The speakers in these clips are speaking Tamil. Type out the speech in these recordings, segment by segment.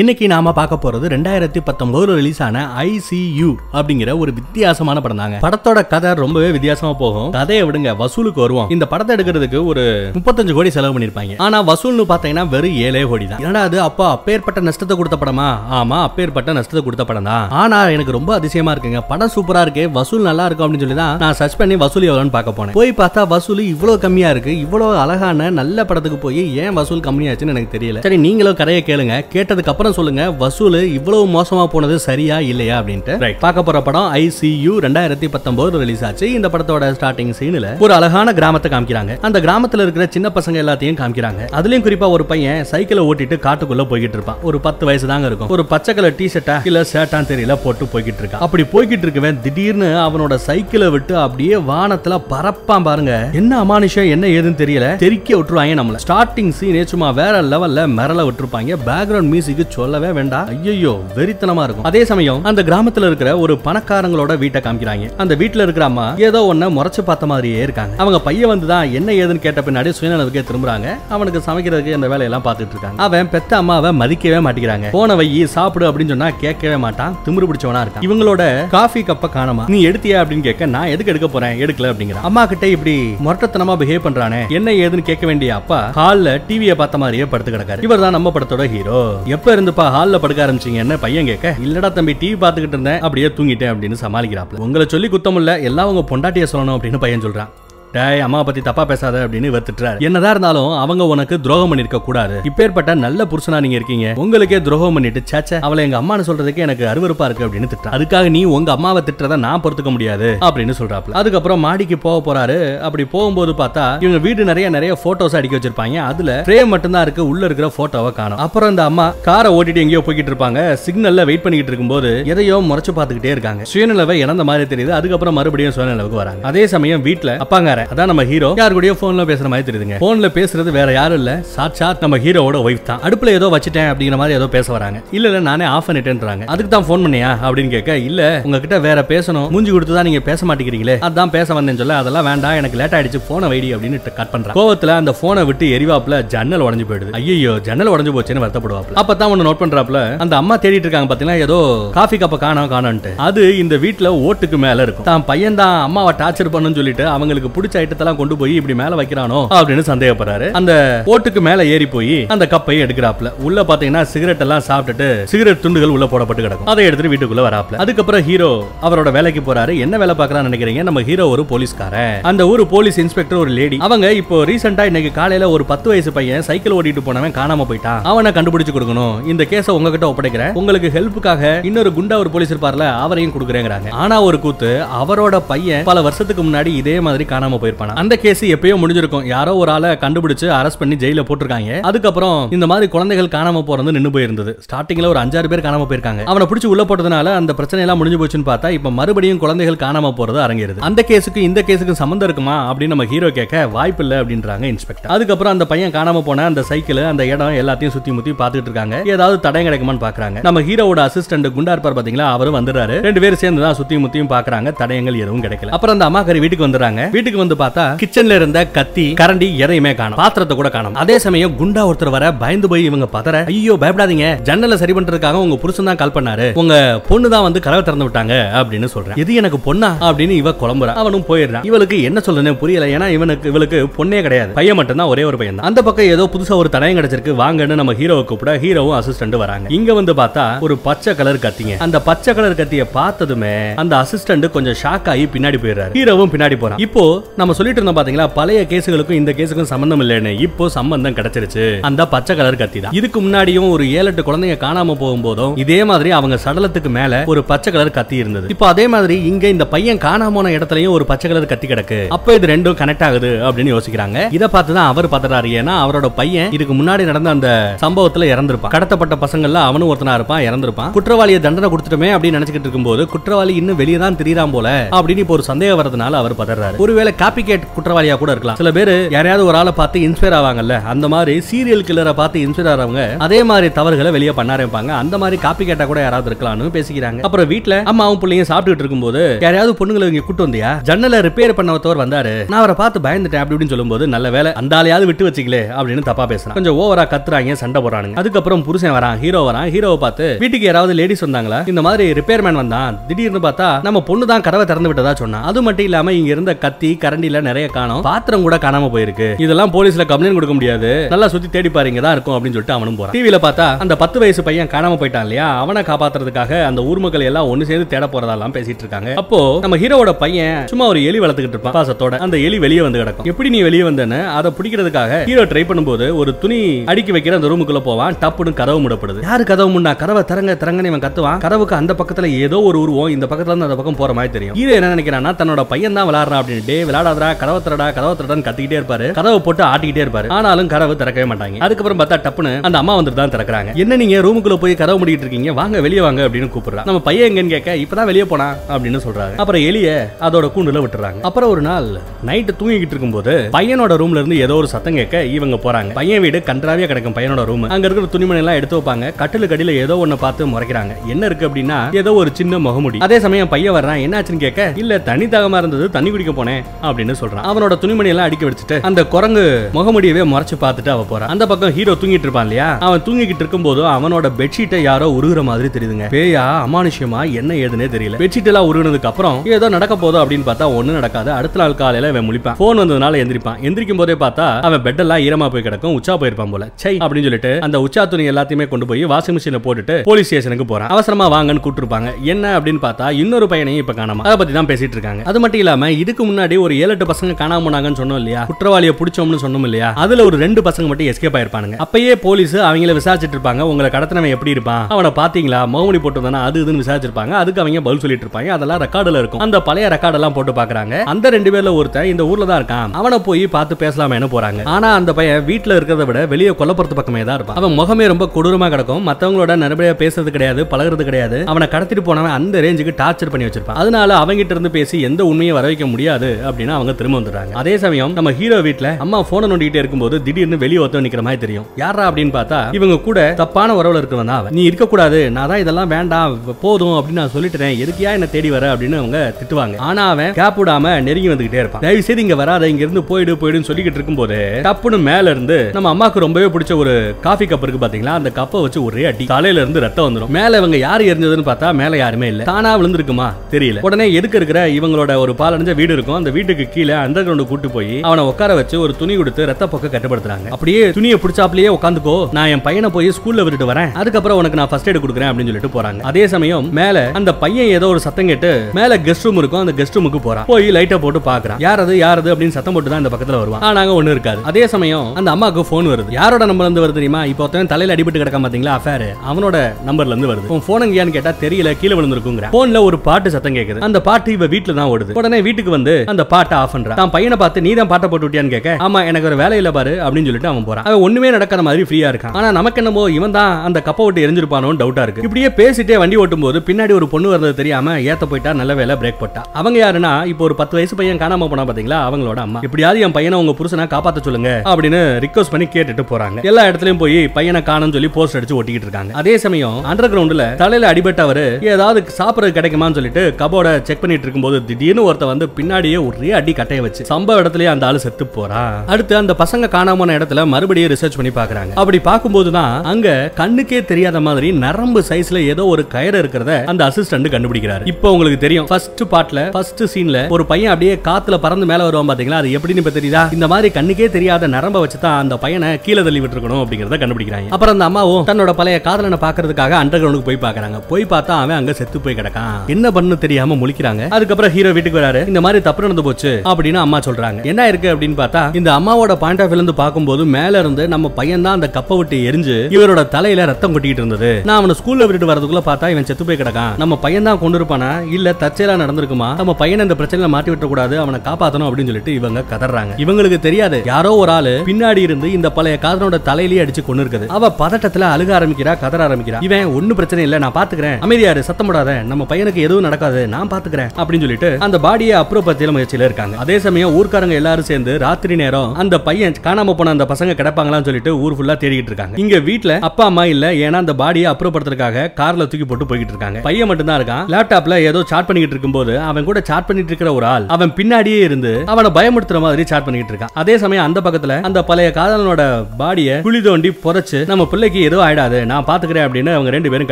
இன்னைக்கு நாம பார்க்க போறது ரெண்டாயிரத்தி பத்தொன்பதுல ரிலீஸ் ஆன ஐசியூ அப்படிங்கிற ஒரு வித்தியாசமான படம் தாங்க படத்தோட கதை ரொம்பவே வித்தியாசமா போகும். கதையை விடுங்க வசூலுக்கு வருவோம். இந்த படத்தை எடுக்கிறதுக்கு ஒரு முப்பத்தஞ்சு கோடி செலவு பண்ணிருப்பாங்க ஆனா வசூல்னு பாத்தீங்கன்னா வெறும் ஏழே கோடி தான். என்னடா அது அப்பா அப்பேற்பட்ட நஷ்டத்தை கொடுத்த படமா? ஆமா அப்பேற்பட்ட நஷ்டத்தை கொடுத்த படம் தான். ஆனா எனக்கு ரொம்ப அதிசயமா இருக்குங்க. படம் சூப்பரா இருக்கு வசூல் நல்லா இருக்கும் அப்படின்னு சொல்லி தான் நான் சர்ச் பண்ணி வசூல் எவ்வளோன்னு பார்க்க போனேன். போய் பார்த்தா வசூல் இவ்வளவு கம்மியா இருக்கு இவ்வளவு அழகான நல்ல படத்துக்கு போய் ஏன் வசூல் கம்மியாச்சுன்னு எனக்கு தெரியல. சரி நீங்களும் கதையை கேளுங்க. கேட்டதுக்கு அப்புறம் சொல்லுங்க வசூல் இவ்வளவு மோசமா போனது சரியா இல்லையா அப்படின்ட்டு. பார்க்க போற படம் ஐசியூ ரெண்டாயிரத்தி பத்தொன்பது ரிலீஸ் ஆச்சு. இந்த படத்தோட ஸ்டார்டிங் சீன்ல ஒரு அழகான கிராமத்தை காமிக்கிறாங்க. அந்த கிராமத்துல இருக்கிற சின்ன பசங்க எல்லாத்தையும் காமிக்கிறாங்க. அதுலயும் குறிப்பா ஒரு பையன் சைக்கிளை ஓட்டிட்டு காட்டுக்குள்ள போய்கிட்டு இருப்பான். ஒரு பத்து வயசு தாங்க இருக்கும். ஒரு பச்சை கலர் டி ஷர்ட்டா இல்ல ஷர்ட்டான்னு தெரியல போட்டு போய்கிட்டு இருக்கான். அப்படி போய்கிட்டு இருக்கவன் திடீர்னு அவனோட சைக்கிளை விட்டு அப்படியே வானத்துல பறப்பான் பாருங்க. என்ன அமானுஷம் என்ன ஏதுன்னு தெரியல. தெறிக்க விட்டுருவாங்க நம்மள. ஸ்டார்டிங் சீனே சும்மா வேற லெவல்ல மிரள விட்டுருப்பாங்க. பேக்ரவுண்ட் மியூசிக் சொல்லவே வேண்டாம். ஐயோ வெறித்தனமா இருக்கும். அதே சமயம் அந்த கிராமத்துல இருக்கிற ஒரு பணக்காரங்களோட வீட்டை காமிக்கிறாங்க. அந்த வீட்டுல இருக்கிற அம்மா ஏதோ ஒன்ன முறைச்சு பார்த்த மாதிரியே இருக்காங்க. அவங்க பையன் வந்து தான் என்ன ஏதுன்னு கேட்ட பின்னாடி சுயநலவுக்கே திரும்புறாங்க. அவனுக்கு சமைக்கிறதுக்கு அந்த வேலையெல்லாம் பார்த்துட்டு இருக்காங்க. அவன் பெத்த அம்மாவை மதிக்கவே மாட்டேங்கிறாங்க. போன வை சாப்பிடு அப்படின்னு சொன்னா கேட்கவே மாட்டான். திமிரு பிடிச்சவனா இருக்கான். இவங்களோட காஃபி கப்ப காணமா? நீ எடுத்தியா அப்படின்னு கேட்க நான் எதுக்கு எடுக்க போறேன்? எடுக்கல அப்படிங்கிற அம்மா கிட்ட இப்படி மொரட்டத்தனமா பிஹேவ் பண்றானே. என்ன ஏதுன்னு கேட்க வேண்டிய அப்பா ஹால்ல டிவியை பார்த்த மாதிரியே படுத்து கிடக்காரு. இவர் தான் நம்ம படத்தோட ஹீரோ எப்ப இருந்துப்பா ஹால்ல படுக்க ஆரம்பிச்சீங்கன்னு பையன் கேட்க? இல்லடா தம்பி டிவி பார்த்துக்கிட்டு இருந்தேன். அப்படியே தூங்கிட்டேன் அப்படின்னு சமாளிக்கிறாப்ல. உங்களை சொல்லி குத்தம் இல்ல எல்லாம் உங்க பொண்டாட்டிய சொல்லணும் அப்படின்னு பையன் சொல்றான். டேய் அம்மா பத்தி தப்பா பேசாத அப்படின்னு இவர் திட்டுறாரு என்னதான் இருந்தாலும் அவங்க உனக்கு துரோகம் பண்ணிருக்க கூடாது. இப்பேற்பட்ட நல்ல புருஷனா நீங்க இருக்கீங்க. உங்களுக்கே துரோகம் பண்ணிட்டு சேச்ச அவளை எங்க அம்மான்னு சொல்றதுக்கு எனக்கு அருவருப்பா இருக்கு அப்படின்னு திட்டுறா அதுக்காக நீ உங்க அம்மாவை திட்டுறத நான் பொறுத்துக்க முடியாது அப்படின்னு சொல்றாப்ல அதுக்கப்புறம் மாடிக்கு போக போறாரு. அப்படி போகும்போது பார்த்தா இவங்க வீடு நிறைய நிறைய போட்டோஸ் அடிக்க வச்சிருப்பாங்க. அதுல ஃப்ரேம் மட்டும்தான் இருக்கு. உள்ள இருக்கிற போட்டோவை காணும். அப்புறம் இந்த அம்மா காரை ஓட்டிட்டு எங்கேயோ போய்கிட்டு இருப்பாங்க. சிக்னல்ல வெயிட் பண்ணிக்கிட்டு இருக்கும்போது எதையோ முறைச்சு பார்த்துக்கிட்டே இருக்காங்க. சுயநிலவை இழந்த மாதிரி தெரியுது. அதுக்கப்புறம் மறுபடியும் சுயநிலவுக்கு வராங்க. அதே சமயம் வீட்ல அப்பாங்கார அதான் நம்ம ஹீரோ. யார் கூடயோ போன்ல பேசுற மாதிரி தெரியுதுங்க. போன்ல பேசுறது வேற யாரும் இல்ல. சாட்சாத் நம்ம ஹீரோவோட ஒய்ஃப் தான். அடுப்புல ஏதோ வச்சுட்டேன் அப்படிங்கிற மாதிரி ஏதோ பேச வராங்க. இல்ல இல்ல நானே ஆஃப் பண்ணிட்டேன்றாங்க. அதுக்கு தான் போன் பண்ணியா அப்படின்னு கேட்க இல்ல உங்ககிட்ட வேற பேசணும். மூஞ்சி கொடுத்து தான் நீங்க பேச மாட்டேங்கிறீங்களே. அதான் பேச வந்தேன்னு சொல்ல அதெல்லாம் வேண்டாம். எனக்கு லேட் ஆயிடுச்சு. போனை வைடி அப்படின்னு கட் பண்றான். கோவத்துல அந்த போனை விட்டு எரிவாப்ல ஜன்னல் உடஞ்சு போயிடுது. ஐயோ ஜன்னல் உடஞ்சு போச்சுன்னு வருத்தப்படுவாப்ல அப்பதான் ஒன்னு நோட் பண்றாப்ல அந்த அம்மா தேடிட்டு இருக்காங்க பாத்தீங்கன்னா ஏதோ காஃபி கப்ப காணோம் காணோன்ட்டு அது இந்த வீட்டுல ஓட்டுக்கு மேல இருக்கும். தான் பையன் தான் அம்மாவை டார்ச்சர் பண்ணுன்னு சொல்லிட்டு அவங்களுக்கு பிடிச்ச ஐட்டத்தெல்லாம் கொண்டு போய் இப்படி மேல வைக்கிறானோ அப்படின்னு சந்தேகப்படுறாரு. அந்த போட்டுக்கு மேல ஏறி போய் அந்த கப்பை எடுக்கிறாப்ல உள்ள பாத்தீங்கன்னா சிகரெட் எல்லாம் சாப்பிட்டுட்டு சிகரெட் துண்டுகள் உள்ள போடப்பட்டு கிடக்கும். அதை எடுத்துட்டு வீட்டுக்குள்ள வராப்ல அதுக்கப்புறம் ஹீரோ அவரோட வேலைக்கு போறாரு. என்ன வேலை பார்க்கறான்னு நினைக்கிறீங்க? நம்ம ஹீரோ ஒரு போலீஸ்காரன். அந்த ஊர் போலீஸ் இன்ஸ்பெக்டர் ஒரு லேடி. அவங்க இப்போ ரீசெண்டா இன்னைக்கு காலையில ஒரு பத்து வயசு பையன் சைக்கிள் ஓட்டிட்டு போனவன் காணாம போயிட்டான். அவனை கண்டுபிடிச்சு கொடுக்கணும். இந்த கேஸ உங்ககிட்ட ஒப்படைக்கிறேன். உங்களுக்கு ஹெல்ப்புக்காக இன்னொரு குண்டா ஒரு போலீஸ் இருப்பார்ல அவரையும் கொடுக்குறேங்கிறாங்க. ஆனா ஒரு கூத்து அவரோட பையன் பல வருஷத்துக்கு முன்னாடி இதே மாதிரி காணாம போயிருப்பானா? அந்த கேஸ் எப்பயோ முடிஞ்சிருக்கும். யாரோ ஒரு ஆளை கண்டுபிடிச்சு அரெஸ்ட் பண்ணி ஜெயில போட்டிருக்காங்க. அதுக்கப்புறம் இந்த மாதிரி குழந்தைகள் காணாம போறது நின்று போயிருந்தது. ஸ்டார்டிங்ல ஒரு அஞ்சாறு பேர் காணாம போயிருக்காங்க. அவனை பிடிச்சி உள்ள போட்டதுனால அந்த பிரச்சனை எல்லாம் முடிஞ்சு போச்சுன்னு பார்த்தா இப்ப மறுபடியும் குழந்தைகள் காணாம போறது அரங்கேறுது. அந்த கேஸுக்கு இந்த கேஸுக்கு சம்மந்தம் இருக்குமா அப்படின்னு நம்ம ஹீரோ கேட்க வாய்ப்பு இல்லை அப்படின்றாங்க இன்ஸ்பெக்டர் அதுக்கப்புறம் அந்த பையன் காணாம போன அந்த சைக்கிள் அந்த இடம் எல்லாத்தையும் சுத்தி முத்தி பாத்துட்டு இருக்காங்க. ஏதாவது தடை கிடைக்குமான்னு பாக்குறாங்க நம்ம ஹீரோவோட அசிஸ்டன்ட் குண்டா இருப்பார் பாத்தீங்களா? அவரும் வந்துடுறாரு. ரெண்டு பேரும் சேர்ந்து தான் சுத்தி முத்தியும் பாக்குறாங்க தடயங்கள் எதுவும் கிடைக்கல. அப்புறம் அந்த அம்மாக்கறி வீட்டுக்கு வந்துடுறாங்க. வீட்டுக்கு வந்து பார்த்தா கிச்சன்ல இருந்த கத்தி கரண்டி எதையுமே காணும். பாத்திரத்தை கூட காணும். அதே சமயம் குண்டா ஒருத்தர் வர பயந்து போய் இவங்க பதற ஐயோ பயப்படாதீங்க. ஜன்னலை சரி பண்றதுக்காக உங்க புருஷன் தான் கால் பண்ணாரு. உங்க பொண்ணு தான் வந்து கதவை திறந்து விட்டாங்க அப்படின்னு சொல்றேன். இது எனக்கு பொண்ணா? அப்படின்னு இவ குழம்புறா. அவனும் போயிடுறான். இவளுக்கு என்ன சொல்றேன்னு புரியல. ஏன்னா இவனுக்கு இவளுக்கு பொண்ணே கிடையாது. பையன் மட்டும் தான் ஒரே ஒரு பையன் தான் அந்த பக்கம் ஏதோ புதுசா ஒரு தடயம் கிடைச்சிருக்கு. வாங்கன்னு நம்ம ஹீரோவை கூப்பிட ஹீரோவும் அசிஸ்டன்ட் வராங்க. இங்க வந்து பார்த்தா ஒரு பச்சை கலர் கத்திங்க. அந்த பச்சை கலர் கத்திய பார்த்ததுமே அந்த அசிஸ்டன்ட் கொஞ்சம் ஷாக் ஆகி பின்னாடி போயிடுறாரு. ஹீரோவும் பின்னாடி போறான். இப்போ நம்ம சொல்லிட்டு இருந்தோம் பாத்தீங்களா? பழைய கேஸுகளுக்கும் இந்த கேஸுக்கும் சம்பந்தம் இல்லைன்னு. இப்போ சம்பந்தம் கிடைச்சிருச்சு. அந்த பச்சை கலர் கத்தி தான். இதுக்கு முன்னாடியும் ஒரு ஏழு எட்டு குழந்தைங்க காணாம போகும்போதும் இதே மாதிரி அவங்க சடலத்துக்கு மேல ஒரு பச்சை கலர் கத்தி இருந்தது. இப்போ அதே மாதிரி இங்க இந்த பையன் காணாம போன இடத்துலயும் ஒரு பச்சை கலர் கத்தி கிடக்கு. அப்ப இது ரெண்டும் கனெக்ட் ஆகுது அப்படின்னு யோசிக்கிறாங்க. இத பார்த்து தான் அவர் பதறாரு. ஏன்னா அவரோட பையன் இதுக்கு முன்னாடி நடந்த அந்த சம்பவத்துல இறந்திருப்பான். கடத்தப்பட்ட பசங்கள்ல அவனும் ஒருத்தனா இருப்பான் இறந்திருப்பான். குற்றவாளியை தண்டனை கொடுத்துட்டுமே அப்படின்னு நினைச்சுக்கிட்டு இருக்கும்போது குற்றவாளி இன்னும் வெளியே தான் திரியறான் போல அப்படின்னு இப்போ ஒரு சந்தேகம் வரதுனால அவர் பதறாரு. ஒருவேளை காப்பி கேட் குற்றவாளியா கூட இருக்கலாம். சில பேர் யாரையாவது ஒரு ஆளை பார்த்து இன்ஸ்பயர் ஆவாங்கல்ல. அந்த மாதிரி சீரியல் கில்லரை பார்த்து இன்ஸ்பயர் ஆறவங்க அதே மாதிரி தவறுகளை வெளியே பண்ண ஆரம்பிப்பாங்க. அந்த மாதிரி காப்பி கேட்டா கூட யாராவது இருக்கலாம்னு பேசிக்கிறாங்க. அப்புறம் வீட்ல அம்மாவும் பிள்ளைங்க சாப்பிட்டுட்டு இருக்கும்போது யாரையாவது பொண்ணுங்களை இங்க கூட்டு வந்தியா? ஜன்னலை ரிப்பேர் பண்ண ஒருத்தவர் வந்தாரு. நான் அவரை பார்த்து பயந்துட்டேன் அப்படி இப்படின்னு சொல்லும்போது நல்ல வேலை அந்த ஆளையாவது விட்டு வச்சுக்கலே அப்படின்னு தப்பா பேசுறான். கொஞ்சம் ஓவரா கத்துறாங்க சண்டை போடுறானுங்க. அதுக்கப்புறம் புருஷன் வரான் ஹீரோ வரான். ஹீரோவை பார்த்து வீட்டுக்கு யாராவது லேடிஸ் வந்தாங்களா? இந்த மாதிரி ரிப்பேர்மேன் வந்தான். திடீர்னு பார்த்தா நம்ம பொண்ணு தான் கதவை திறந்து விட்டதா சொன்னா அது மட்டும் இல்லாம இங்க இருந்த கத்தி கரண்டில நிறைய காணோம். பாத்திரம் கூட காணாம போயிருக்கு. இதெல்லாம் போலீஸ்ல கம்ப்ளைண்ட் கொடுக்க முடியாது. நல்லா சுத்தி தேடி பாருங்க தான் இருக்கும் அப்படின்னு சொல்லிட்டு அவனும் போறான். டிவியில பார்த்தா அந்த பத்து வயசு பையன் காணாம போயிட்டான் இல்லையா? அவனை காப்பாத்துறதுக்காக அந்த ஊர் மக்கள் எல்லாம் ஒண்ணு சேர்ந்து தேட போறதெல்லாம் பேசிட்டு இருக்காங்க. அப்போ நம்ம ஹீரோவோட பையன் சும்மா ஒரு எலி வளர்த்துக்கிட்டு இருப்பான். பாசத்தோட அந்த எலி வெளியே வந்து கிடக்கும். எப்படி நீ வெளியே வந்தேன்னு அதை பிடிக்கிறதுக்காக ஹீரோ ட்ரை பண்ணும்போது ஒரு துணி அடுக்கி வைக்கிற அந்த ரூமுக்குள்ள போவான். டப்புன்னு கதவு முடப்படுது. யாரு கதவு முன்னா கதவை திறங்க திறங்கன்னு இவன் கத்துவான். கதவுக்கு அந்த பக்கத்துல ஏதோ ஒரு உருவம் இந்த பக்கத்துல இருந்து அந்த பக்கம் போற மாதிரி தெரியும். ஹீரோ என்ன நினைக்கிறான்னா தன்னோட பையன் தான் விளாடுறான் அப்படின்னு டே கதவை திறடா கதவை திறடான்னு கத்திக்கிட்டே இருப்பாரு. கதவை போட்டு ஆட்டிக்கிட்டே இருப்பாரு. ஆனாலும் கதவு திறக்கவே மாட்டாங்க. அதுக்கப்புறம் பார்த்தா டப்புன்னு அந்த அம்மா வந்துட்டு தான் திறக்கிறாங்க. என்ன நீங்க ரூமுக்குள்ள போய் கதவு முடிக்கிட்டு இருக்கீங்க? வாங்க வெளியே வாங்க அப்படின்னு கூப்பிடுறா. நம்ம பையன் எங்கன்னு கேட்க இப்பதான் வெளியே போனா? அப்படின்னு சொல்றாங்க அப்புறம் எலிய அதோட கூண்டுல விட்டுறாங்க. அப்புறம் ஒரு நாள் நைட்டு தூங்கிக்கிட்டு இருக்கும்போது பையனோட ரூம்ல இருந்து ஏதோ ஒரு சத்தம் கேட்க இவங்க போறாங்க. பையன் வீடு கன்றாவியா கிடக்கும் பையனோட ரூம் அங்க இருக்கிற துணிமணி எல்லாம் எடுத்து வைப்பாங்க. கட்டிலுக்கு கடியில ஏதோ ஒன்னு பார்த்து முறைக்கிறாங்க. என்ன இருக்கு அப்படின்னா ஏதோ ஒரு சின்ன முகமுடி. அதே சமயம் பையன் வர்றான். என்னாச்சுன்னு கேட்க இல்ல தனி தாகமா இருந்தது. தண்ணி குடிக்க போனேன். அப்படின்னு சொல்றான். அவனோட துணிமணி எல்லாம் அடிக்க வச்சுட்டு அந்த குரங்கு முகமுடியவே முறைச்சு பார்த்துட்டு அவ போறான் அந்த பக்கம் ஹீரோ தூங்கிட்டு இருப்பான் இல்லையா? அவன் தூங்கிக்கிட்டு இருக்கும்போது அவனோட பெட்ஷீட்டை யாரோ உருகுற மாதிரி தெரியுதுங்க. பேயா அமானுஷ்யமா என்ன ஏதுனே தெரியல. பெட்ஷீட் எல்லாம் உருகுனதுக்கு அப்புறம் ஏதோ நடக்க போதும் அப்படின்னு பார்த்தா ஒண்ணு நடக்காது. அடுத்த நாள் காலையில அவன் முழிப்பான். போன் வந்ததுனால எந்திரிப்பான். எந்திரிக்கும் போதே பார்த்தா அவன் பெட் எல்லாம் ஈரமா போய் கிடக்கும். உச்சா போயிருப்பான் போல. சை அப்படின்னு சொல்லிட்டு அந்த உச்சா துணி எல்லாத்தையுமே கொண்டு போய் வாஷிங் மிஷினை போட்டுட்டு போலீஸ் ஸ்டேஷனுக்கு போறான். அவசரமா வாங்கன்னு கூப்பிட்டுருப்பாங்க. என்ன அப்படின்னு பார்த்தா இன்னொரு பையனையும் இப்ப காணாம அதை பத்தி தான் பேசிட்டு இருக்காங்க. அது மட்டும் இல்லாம இதுக்கு முன்னாடி ஒரு ஏழு எட்டு பசங்க காணாம போனாங்கன்னு சொன்னோம் இல்லையா? குற்றவாளியை பிடிச்சோம்னு சொன்னோம் இல்லையா? அதுல ஒரு ரெண்டு பசங்க மட்டும் எஸ்கேப் ஆயிருப்பாங்க அப்பயே போலீஸ் அவங்கள விசாரிச்சிட்டு இருப்பாங்க. உங்களை கடத்தினவன் எப்படி இருப்பான்? அவனை பாத்தீங்களா? மௌமணி போட்டு அது இதுன்னு விசாரிச்சிருப்பாங்க. அதுக்கு அவங்க பதில் சொல்லிட்டு இருப்பாங்க. அதெல்லாம் ரெக்கார்டுல இருக்கும். அந்த பழைய ரெக்கார்ட் எல்லாம் போட்டு பாக்குறாங்க. அந்த ரெண்டு பேர்ல ஒருத்தன் இந்த ஊர்ல தான் இருக்கான். அவனை போய் பார்த்து பேசலாமேனு போறாங்க. ஆனா அந்த பையன் வீட்டுல இருக்கிறத விட வெளியே கொல்லப்புறத்து பக்கமே தான் இருப்பான். அவன் முகமே ரொம்ப கொடூரமா கிடக்கும். மத்தவங்களோட நிறைய பேசுறது கிடையாது பழகுறது கிடையாது. அவனை கடத்திட்டு போனவன் அந்த ரேஞ்சுக்கு டார்ச்சர் பண்ணி வச்சிருப்பான். அதனால அவங்கிட்ட இருந்து பேசி எந்த உண்மையை வர வைக்க முடியாது அப்படின்னு அவங்க திரும்ப வந்துடுறாங்க. அதே சமயம் நம்ம ஹீரோ வீட்டுல அம்மா போனை நோண்டிக்கிட்டே இருக்கும்போது திடீர்னு வெளியே ஒருத்தன் நிக்கிற மாதிரி தெரியும். யாரா அப்படின்னு பார்த்தா இவங்க கூட தப்பான உறவுல இருக்கிறவன் தான் அவன். நீ இருக்க கூடாது நான் தான் இதெல்லாம் வேண்டாம் போதும் அப்படின்னு நான் சொல்லிட்டேன் எதுக்கியா என்ன தேடி வர அப்படின்னு அவங்க திட்டுவாங்க. ஆனா அவன் கேப் விடாம நெருங்கி வந்துகிட்டே இருப்பான். தயவு செய்து இங்க வராத இங்க இருந்து போயிடு போயிடுன்னு சொல்லிக்கிட்டு இருக்கும்போது டப்புன்னு மேல இருந்து நம்ம அம்மாக்கு ரொம்பவே பிடிச்ச ஒரு காஃபி கப் இருக்கு பாத்தீங்களா? அந்த கப்பை வச்சு ஒரே அடி. தலையில இருந்து ரத்தம் வந்துடும் மேல இவங்க யாரு எரிஞ்சதுன்னு பார்த்தா மேல யாருமே இல்ல. தானா விழுந்திருக்குமா? தெரியல. உடனே எதுக்கு இருக்கிற இவங்களோட ஒரு பாலடைஞ்ச வீடு இருக்கும். அந்த வீட்டுக்கு கீழே அண்டர் கிரவுண்ட் கூட்டு போய் அவனை உட்கார வச்சு ஒரு துணி கொடுத்து ரத்த போக்க கட்டுப்படுத்துறாங்க. அப்படியே துணியை பிடிச்சாப்லயே உட்காந்துக்கோ நான் என் பையனை போய் ஸ்கூல்ல விட்டுட்டு வரேன். அதுக்கப்புறம் உனக்கு நான் ஃபர்ஸ்ட் எய்ட் கொடுக்குறேன் அப்படின்னு சொல்லிட்டு போறாங்க. அதே சமயம் மேல அந்த பையன் ஏதோ ஒரு சத்தம் கேட்டு மேல கெஸ்ட் ரூம் இருக்கும் அந்த கெஸ்ட் ரூமுக்கு போறான். போய் லைட்டை போட்டு பாக்குறான் யாரது யாரது அப்படின்னு சத்தம் போட்டு தான் இந்த பக்கத்துல வருவான். ஆனாங்க ஒண்ணு இருக்காது. அதே சமயம் அந்த அம்மாவுக்கு போன் வருது. யாரோட நம்பர்ல இருந்து வருது தெரியுமா? இப்போ ஒருத்தன் தலையில அடிபட்டு கிடக்க பாத்தீங்களா? அஃபேர் அவனோட நம்பர்ல இருந்து வருது. உன் போன் எங்கேயான்னு கேட்டா தெரியல கீழே விழுந்திருக்குங்கிற. போன்ல ஒரு பாட்டு சத்தம் கேக்குது. அந்த பாட்டு இவ வீட்டுல தான் ஓடுது. உடனே வீட்டுக்கு வந்து அந்த பாட்டு ஆஃப் பண்றான். தான் பையனை பார்த்து நீ தான் பாட்டை போட்டு விட்டியான்னு கேட்க? ஆமா எனக்கு ஒரு வேலை இல்ல பாரு அப்படின்னு சொல்லிட்டு அவன் போறான். அவன் ஒண்ணுமே நடக்காத மாதிரி ஃப்ரீயா இருக்கான். ஆனா நமக்கு என்னமோ இவன் தான் அந்த கப்பை விட்டு எரிஞ்சிருப்பானோன்னு டவுட்டா இருக்கு. இப்படியே பேசிட்டே வண்டி ஓட்டும் போது பின்னாடி ஒரு பொண்ணு வர்றது தெரியாம ஏத்த போயிட்டா நல்ல வேலை பிரேக் போட்டா. அவங்க யாருன்னா இப்போ ஒரு பத்து வயசு பையன் காணாம போனா பாத்தீங்களா அவங்களோட அம்மா. எப்படியாவது என் பையனை உங்க புருஷனை காப்பாத்த சொல்லுங்க அப்படின்னு ரிக்வஸ்ட் பண்ணி கேட்டுட்டு போறாங்க. எல்லா இடத்துலயும் போய் பையனை காணும்னு சொல்லி போஸ்ட் அடிச்சு ஒட்டிக்கிட்டு இருக்காங்க. அதே சமயம் அண்டர் கிரவுண்ட்ல தலையில அடிபட்டவர் ஏதாவது சாப்பிடுறது கிடைக்குமான்னு சொல்லிட்டு கபோட செக் பண்ணிட்டு இருக்கும்போது திடீர்னு ஒருத்த வந்து பின்னாடியே ஒரே அடி கட்டைய வச்சு. சம்பவ இடத்துலயே அந்த ஆளு செத்து போறான். அடுத்து அந்த பசங்க காணாம இடத்துல மறுபடியும் ரிசர்ச் பண்ணி பாக்குறாங்க. அப்படி பார்க்கும்போது தான் அங்க கண்ணுக்கே தெரியாத மாதிரி நரம்பு சைஸ்ல ஏதோ ஒரு கயிறு இருக்கிறத அந்த அசிஸ்டன்ட் கண்டுபிடிக்கிறாரு. இப்போ உங்களுக்கு தெரியும் ஃபர்ஸ்ட் பார்ட்ல ஃபர்ஸ்ட் சீன்ல ஒரு பையன் அப்படியே காத்துல பறந்து மேல வருவான் பாத்தீங்களா? அது எப்படின்னு இப்ப தெரியுதா? இந்த மாதிரி கண்ணுக்கே தெரியாத நரம்ப வச்சு தான் அந்த பையனை கீழே தள்ளி விட்டுருக்கணும் அப்படிங்கறத கண்டுபிடிக்கிறாங்க. அப்புறம் அந்த அம்மாவும் தன்னோட பழைய காதலனை பாக்குறதுக்காக அண்டர் கிரவுண்டுக்கு போய் பாக்குறாங்க. போய் பார்த்தா அவன் அங்க செத்து போய் கிடக்கான். என்ன பண்ணு தெரியாம முழிக்கிறாங்க. அதுக்கப்புறம் ஹீரோ வீட்டுக்கு வராரு. இந்த மாதிரி தப்பு நடந்து போச்சு. அப்படின்னு அம்மா சொல்றாங்க. என்ன இருக்கு அப்படின்னு பார்த்தா இந்த அம்மாவோட பாயிண்ட் ஆஃப் இருந்து பார்க்கும்போது மேல இருந்து நம்ம பையன் தான் அந்த கப்பை விட்டு எரிஞ்சு இவரோட தலையில ரத்தம் கொட்டிட்டு இருந்தது. நான் அவனை ஸ்கூல்ல விட்டுட்டு வரதுக்குள்ள பார்த்தா இவன் செத்து போய் கிடக்கான். நம்ம பையன் தான் கொண்டு இருப்பானா இல்ல தற்செயலா நடந்திருக்குமா? நம்ம பையனை இந்த பிரச்சனையில மாட்டி விட்ட கூடாது அவனை காப்பாத்தணும் அப்படின்னு சொல்லிட்டு இவங்க கதறாங்க. இவங்களுக்கு தெரியாது. யாரோ ஒரு ஆளு பின்னாடி இருந்து இந்த பழைய காதனோட தலையிலேயே அடிச்சு கொண்டு இருக்குது அவ பதட்டத்துல அழுக ஆரம்பிக்கிறா கதற ஆரம்பிக்கிறா. இவன் ஒன்னும் பிரச்சனை இல்ல நான் பாத்துக்கிறேன். அமைதியாரு சத்தம் போடாத. நம்ம பையனுக்கு எதுவும் நடக்காது நான் பாத்துக்கிறேன். அப்படின்னு சொல்லிட்டு அந்த பாடியை அப்புறப்படுத்திய முயற்சியில இருக்காங்க. அதே சமயம் ஊர்க்காரங்க எல்லாரும் சேர்ந்து ராத்திரி நேரம் அந்த பையன் காணாம போன அந்த பசங்க கிடப்பாங்களான்னு சொல்லிட்டு ஊர் ஃபுல்லா தேடிட்டு இருக்காங்க. இங்க வீட்டுல அப்பா அம்மா இல்ல ஏன்னா அந்த பாடியை அப்புறப்படுத்துறதுக்காக கார்ல தூக்கி போட்டு போய்கிட்டு இருக்காங்க. பையன் மட்டும் தான் இருக்கான் லேப்டாப்ல ஏதோ சாட் பண்ணிட்டு இருக்கும்போது அவன் கூட சாட் பண்ணிட்டு இருக்கிற ஒரு ஆள் அவன் பின்னாடியே இருந்து அவனை பயமுடுத்துற மாதிரி சாட் பண்ணிட்டு இருக்கான். அதே சமயம் அந்த பக்கத்துல அந்த பழைய காதலனோட பாடியை குழி தோண்டி புதைச்சு நம்ம பிள்ளைக்கு எதுவும் ஆயிடாது நான் பாத்துக்கிறேன் அப்படின்னு அவங்க ரெண்டு பேரும்